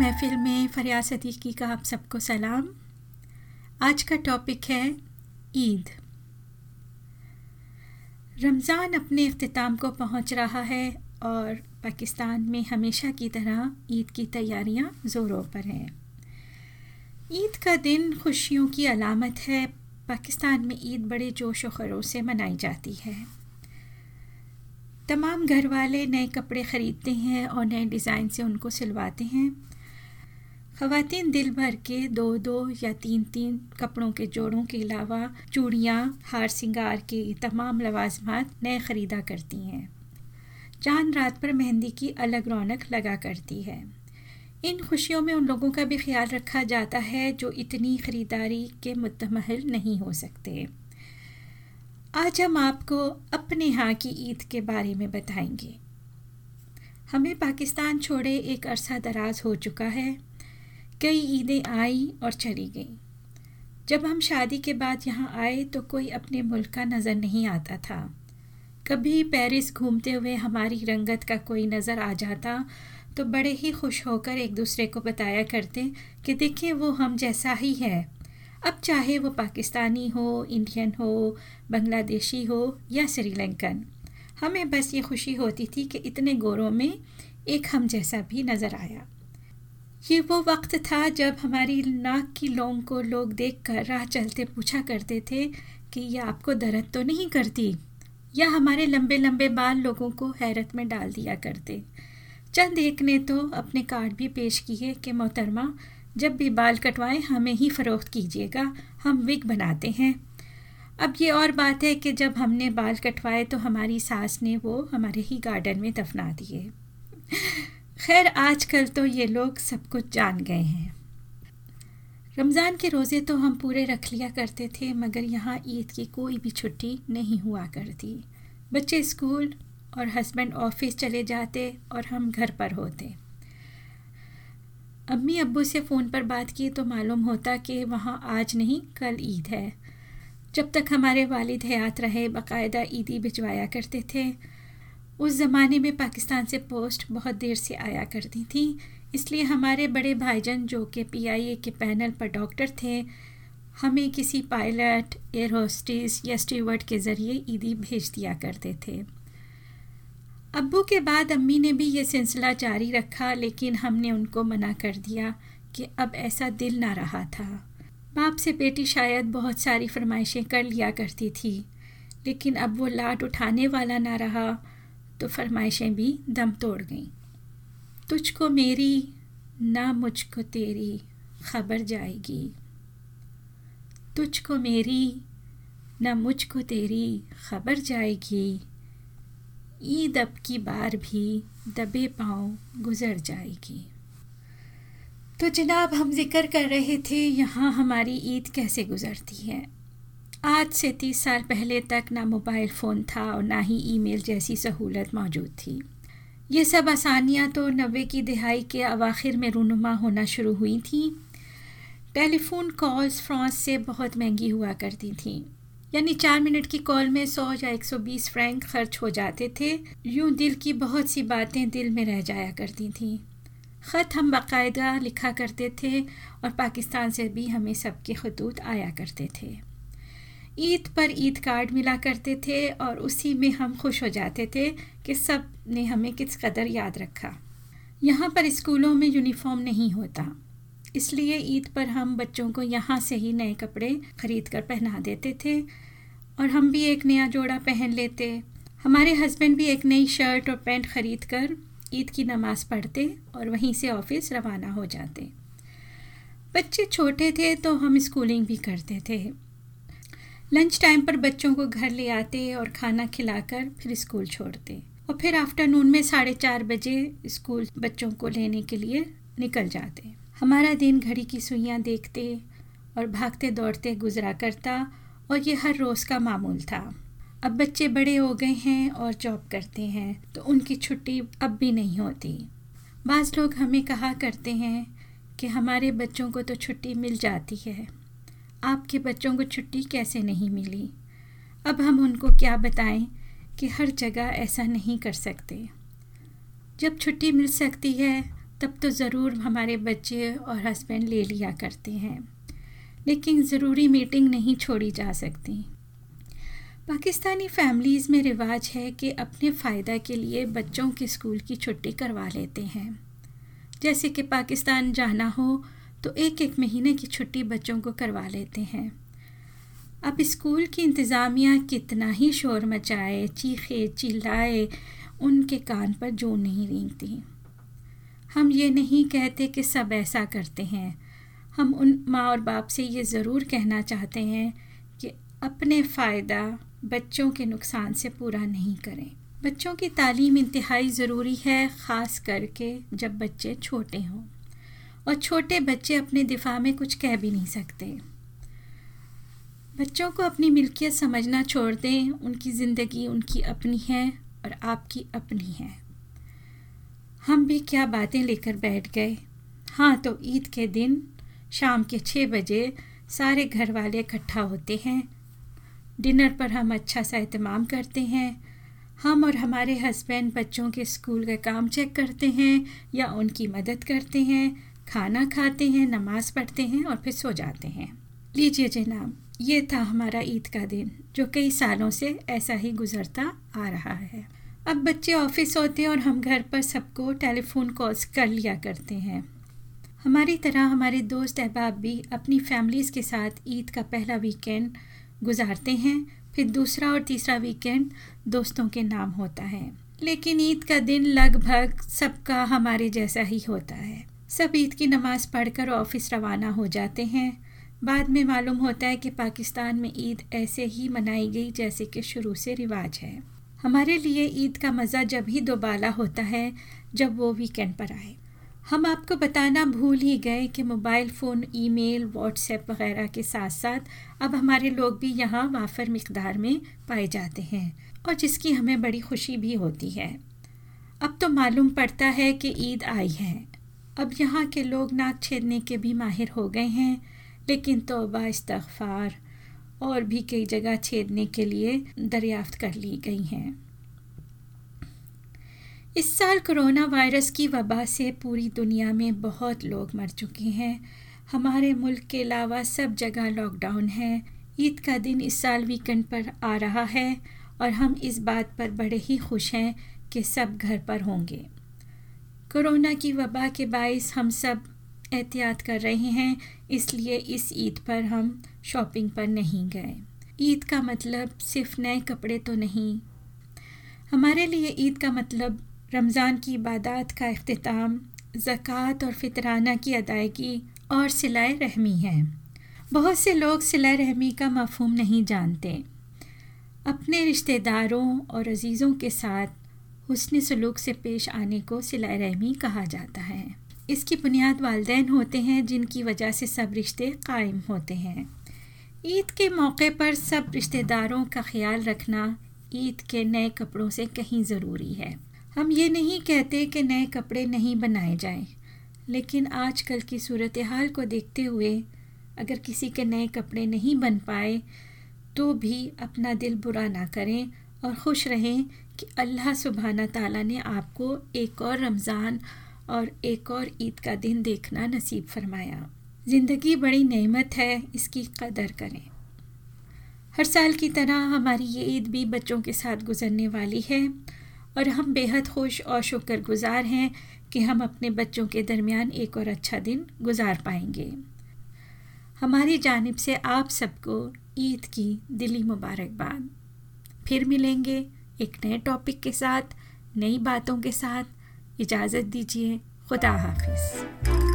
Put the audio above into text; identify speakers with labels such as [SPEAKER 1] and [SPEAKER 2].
[SPEAKER 1] महफिल में फरिया सदीकी का आप सबको सलाम। आज का टॉपिक है ईद। रमज़ान अपने अख्ताम को पहुँच रहा है और पाकिस्तान में हमेशा की तरह ईद की तैयारियाँ ज़ोरों पर हैं। ईद का दिन खुशियों की अलामत है। पाकिस्तान में ईद बड़े जोश व खरों से मनाई जाती है। तमाम घर वाले नए कपड़े ख़रीदते हैं और नए डिज़ाइन से उनको सिलवाते हैं। ख़वातीन दिल भर के दो दो या तीन तीन कपड़ों के जोड़ों के अलावा चूड़ियाँ, हार सिंगार के तमाम लवाजमात नए ख़रीदा करती हैं। चाँद रात पर मेहंदी की अलग रौनक लगा करती है। इन खुशियों में उन लोगों का भी ख्याल रखा जाता है जो इतनी ख़रीदारी के मुतमहल नहीं हो सकते। आज हम आपको अपने यहाँ की ईद के बारे में बताएँगे। हमें पाकिस्तान छोड़े एक अरसा दराज हो चुका है। कई ईदें आई और चली गईं। जब हम शादी के बाद यहाँ आए तो कोई अपने मुल्क का नज़र नहीं आता था। कभी पेरिस घूमते हुए हमारी रंगत का कोई नज़र आ जाता तो बड़े ही खुश होकर एक दूसरे को बताया करते कि देखिए वो हम जैसा ही है। अब चाहे वो पाकिस्तानी हो, इंडियन हो, बांग्लादेशी हो या श्रीलंकन, हमें बस ये खुशी होती थी कि इतने गोरों में एक हम जैसा भी नज़र आया। ये वो वक्त था जब हमारी नाक की लोंग को लोग देख कर राह चलते पूछा करते थे कि यह आपको दर्द तो नहीं करती? या हमारे लंबे लंबे बाल लोगों को हैरत में डाल दिया करते? चंद एक ने तो अपने कार्ड भी पेश किए कि, मोहतरमा, जब भी बाल कटवाएँ, हमें ही फ़रोख्त कीजिएगा, हम विग बनाते हैं। अब ये और बात है कि जब हमने बाल कटवाए तो हमारी सास ने वो हमारे ही गार्डन में दफना दिए। खैर, आजकल तो ये लोग सब कुछ जान गए हैं। रमज़ान के रोज़े तो हम पूरे रख लिया करते थे, मगर यहाँ ईद की कोई भी छुट्टी नहीं हुआ करती। बच्चे स्कूल और हस्बैंड ऑफ़िस चले जाते और हम घर पर होते। अम्मी अब्बू से फ़ोन पर बात की तो मालूम होता कि वहाँ आज नहीं, कल ईद है। जब तक हमारे वालिद हयात रहे, बाकायदा ईदी भिजवाया करते थे। उस ज़माने में पाकिस्तान से पोस्ट बहुत देर से आया करती थी, इसलिए हमारे बड़े भाईजान जो कि पीआईए के पैनल पर डॉक्टर थे, हमें किसी पायलट, एयर होस्टेस या स्टीवर्ड के ज़रिए ईदी भेज दिया करते थे। अब्बू के बाद अम्मी ने भी ये सिलसिला जारी रखा, लेकिन हमने उनको मना कर दिया कि अब ऐसा दिल ना रहा था। बाप से बेटी शायद बहुत सारी फरमाइशें कर लिया करती थी, लेकिन अब वो लाट उठाने वाला ना रहा तो फरमाइशें भी दम तोड़ गईं। तुझको मेरी, ना मुझको तेरी खबर जाएगी। तुझको मेरी, ना मुझको तेरी खबर जाएगी। ईद अब की बार भी दबे पाँव गुज़र जाएगी। तो जनाब, हम ज़िक्र कर रहे थे, यहाँ हमारी ईद कैसे गुज़रती है? आज से तीस साल पहले तक ना मोबाइल फ़ोन था और ना ही ईमेल जैसी सहूलत मौजूद थी। ये सब आसानियाँ तो नबे की दिहाई के अवाखिर में रूनुमा होना शुरू हुई थी। टेलीफोन कॉल्स फ्रांस से बहुत महँगी हुआ करती थीं। यानी चार मिनट की कॉल में सौ या एक सौ बीस फ्रैंक खर्च हो जाते थे। यूँ दिल की बहुत सी बातें दिल में रह जाया करती थीं। ख़त हम बाकायदा लिखा करते थे और पाकिस्तान से भी हमें सबके खतूत आया करते थे। ईद पर ईद कार्ड मिला करते थे और उसी में हम खुश हो जाते थे कि सबने हमें किस कदर याद रखा। यहाँ पर स्कूलों में यूनिफॉर्म नहीं होता, इसलिए ईद पर हम बच्चों को यहाँ से ही नए कपड़े ख़रीद कर पहना देते थे और हम भी एक नया जोड़ा पहन लेते। हमारे हस्बैंड भी एक नई शर्ट और पैंट ख़रीद कर ईद की नमाज़ पढ़ते और वहीं से ऑफ़िस रवाना हो जाते। बच्चे छोटे थे तो हम स्कूलिंग भी करते थे। लंच टाइम पर बच्चों को घर ले आते और खाना खिलाकर फिर स्कूल छोड़ते और फिर आफ्टरनून में साढ़े चार बजे स्कूल बच्चों को लेने के लिए निकल जाते। हमारा दिन घड़ी की सुइयाँ देखते और भागते दौड़ते गुजरा करता और ये हर रोज़ का मामूल था। अब बच्चे बड़े हो गए हैं और जॉब करते हैं तो उनकी छुट्टी अब भी नहीं होती। बाज़ लोग हमें कहा करते हैं कि हमारे बच्चों को तो छुट्टी मिल जाती है। आपके बच्चों को छुट्टी कैसे नहीं मिली? अब हम उनको क्या बताएँ कि हर जगह ऐसा नहीं कर सकते। जब छुट्टी मिल सकती है, तब तो ज़रूर हमारे बच्चे और हस्बैंड ले लिया करते हैं। लेकिन ज़रूरी मीटिंग नहीं छोड़ी जा सकती। पाकिस्तानी फैमिलीज़ में रिवाज है कि अपने फ़ायदा के लिए बच्चों के स्कूल की छुट्टी करवा लेते हैं। जैसे कि पाकिस्तान जाना हो तो एक एक महीने की छुट्टी बच्चों को करवा लेते हैं। अब स्कूल की इंतज़ामिया कितना ही शोर मचाए, चीखे, चिल्लाए, उनके कान पर जो नहीं रेंगती। हम ये नहीं कहते कि सब ऐसा करते हैं। हम उन माँ और बाप से ये ज़रूर कहना चाहते हैं कि अपने फ़ायदा बच्चों के नुकसान से पूरा नहीं करें। बच्चों की तालीम इंतहाई ज़रूरी है, ख़ास करके जब बच्चे छोटे हों। और छोटे बच्चे अपने दिफा में कुछ कह भी नहीं सकते। बच्चों को अपनी मिल्कियत समझना छोड़ दें। उनकी ज़िंदगी उनकी अपनी है और आपकी अपनी है। हम भी क्या बातें लेकर बैठ गए? हाँ तो ईद के दिन, शाम के छः बजे, सारे घर वाले इकट्ठा होते हैं। डिनर पर हम अच्छा सा अहतमाम करते हैं। हम और हमारे हस्बैंड बच्चों के स्कूल का काम चेक करते हैं या उनकी मदद करते हैं। खाना खाते हैं, नमाज़ पढ़ते हैं और फिर सो जाते हैं। लीजिए जनाब, ये था हमारा ईद का दिन, जो कई सालों से ऐसा ही गुजरता आ रहा है। अब बच्चे ऑफ़िस होते हैं और हम घर पर सबको टेलीफोन कॉल्स कर लिया करते हैं। हमारी तरह हमारे दोस्त अहबाब भी अपनी फैमिलीज़ के साथ ईद का पहला वीकेंड गुजारते हैं, फिर दूसरा और तीसरा वीकेंड दोस्तों के नाम होता है। लेकिन ईद का दिन लगभग सबका हमारे जैसा ही होता है। सब ईद की नमाज़ पढ़कर ऑफ़िस रवाना हो जाते हैं। बाद में मालूम होता है कि पाकिस्तान में ईद ऐसे ही मनाई गई जैसे कि शुरू से रिवाज है। हमारे लिए ईद का मज़ा जब ही दोबाला होता है, जब वो वीकेंड पर आए। हम आपको बताना भूल ही गए कि मोबाइल फ़ोन, ईमेल व्हाट्सएप वगैरह के साथ साथ अब हमारे लोग भी यहाँ वाफर मकदार में पाए जाते हैं और जिसकी हमें बड़ी खुशी भी होती है। अब तो मालूम पड़ता है कि ईद आई है। अब यहाँ के लोग नाक छेदने के भी माहिर हो गए हैं, लेकिन तोबा इस्तफ़ार और भी कई जगह छेदने के लिए दरियाफ्त कर ली गई हैं। इस साल कोरोना वायरस की वबा से पूरी दुनिया में बहुत लोग मर चुके हैं। हमारे मुल्क के अलावा सब जगह लॉकडाउन है। ईद का दिन इस साल वीकेंड पर आ रहा है और हम इस बात पर बड़े ही खुश हैं कि सब घर पर होंगे। कोरोना की वबा के बायस हम सब एहतियात कर रहे हैं, इसलिए इस ईद पर हम शॉपिंग पर नहीं गए। ईद का मतलब सिर्फ़ नए कपड़े तो नहीं। हमारे लिए ईद का मतलब रमज़ान की इबादत का अख्ताम ज़क़़त और फितराना की अदायगी और सिलाई रहमी है। बहुत से लोग सिलाई रहमी का मफहम नहीं जानते। अपने रिश्तेदारों और अज़ीज़ों के साथ हुसन सलूक से पेश आने को सिलाई रहमी कहा जाता है। इसकी बुनियाद वालदेन होते हैं जिनकी वजह से सब रिश्ते कायम होते हैं। ईद के मौके पर सब रिश्तेदारों का ख्याल रखना ईद के नए कपड़ों से कहीं ज़रूरी है। हम ये नहीं कहते कि नए कपड़े नहीं बनाए जाएँ, लेकिन आजकल की सूरत हाल को देखते हुए अगर किसी के नए कपड़े नहीं बन पाए तो भी अपना दिल बुरा ना करें और खुश रहें कि अल्लाह सुबहाना ताला ने आपको एक और रमज़ान और एक और ईद का दिन देखना नसीब फरमाया। ज़िंदगी बड़ी नेमत है, इसकी कदर करें। हर साल की तरह हमारी ये ईद भी बच्चों के साथ गुजरने वाली है और हम बेहद खुश और शुक्रगुजार हैं कि हम अपने बच्चों के दरमियान एक और अच्छा दिन गुजार पाएँगे। हमारी जानब से आप सबको ईद की दिली मुबारकबाद। फिर मिलेंगे एक नए टॉपिक के साथ नई बातों के साथ। इजाज़त दीजिए। खुदा हाफिज़।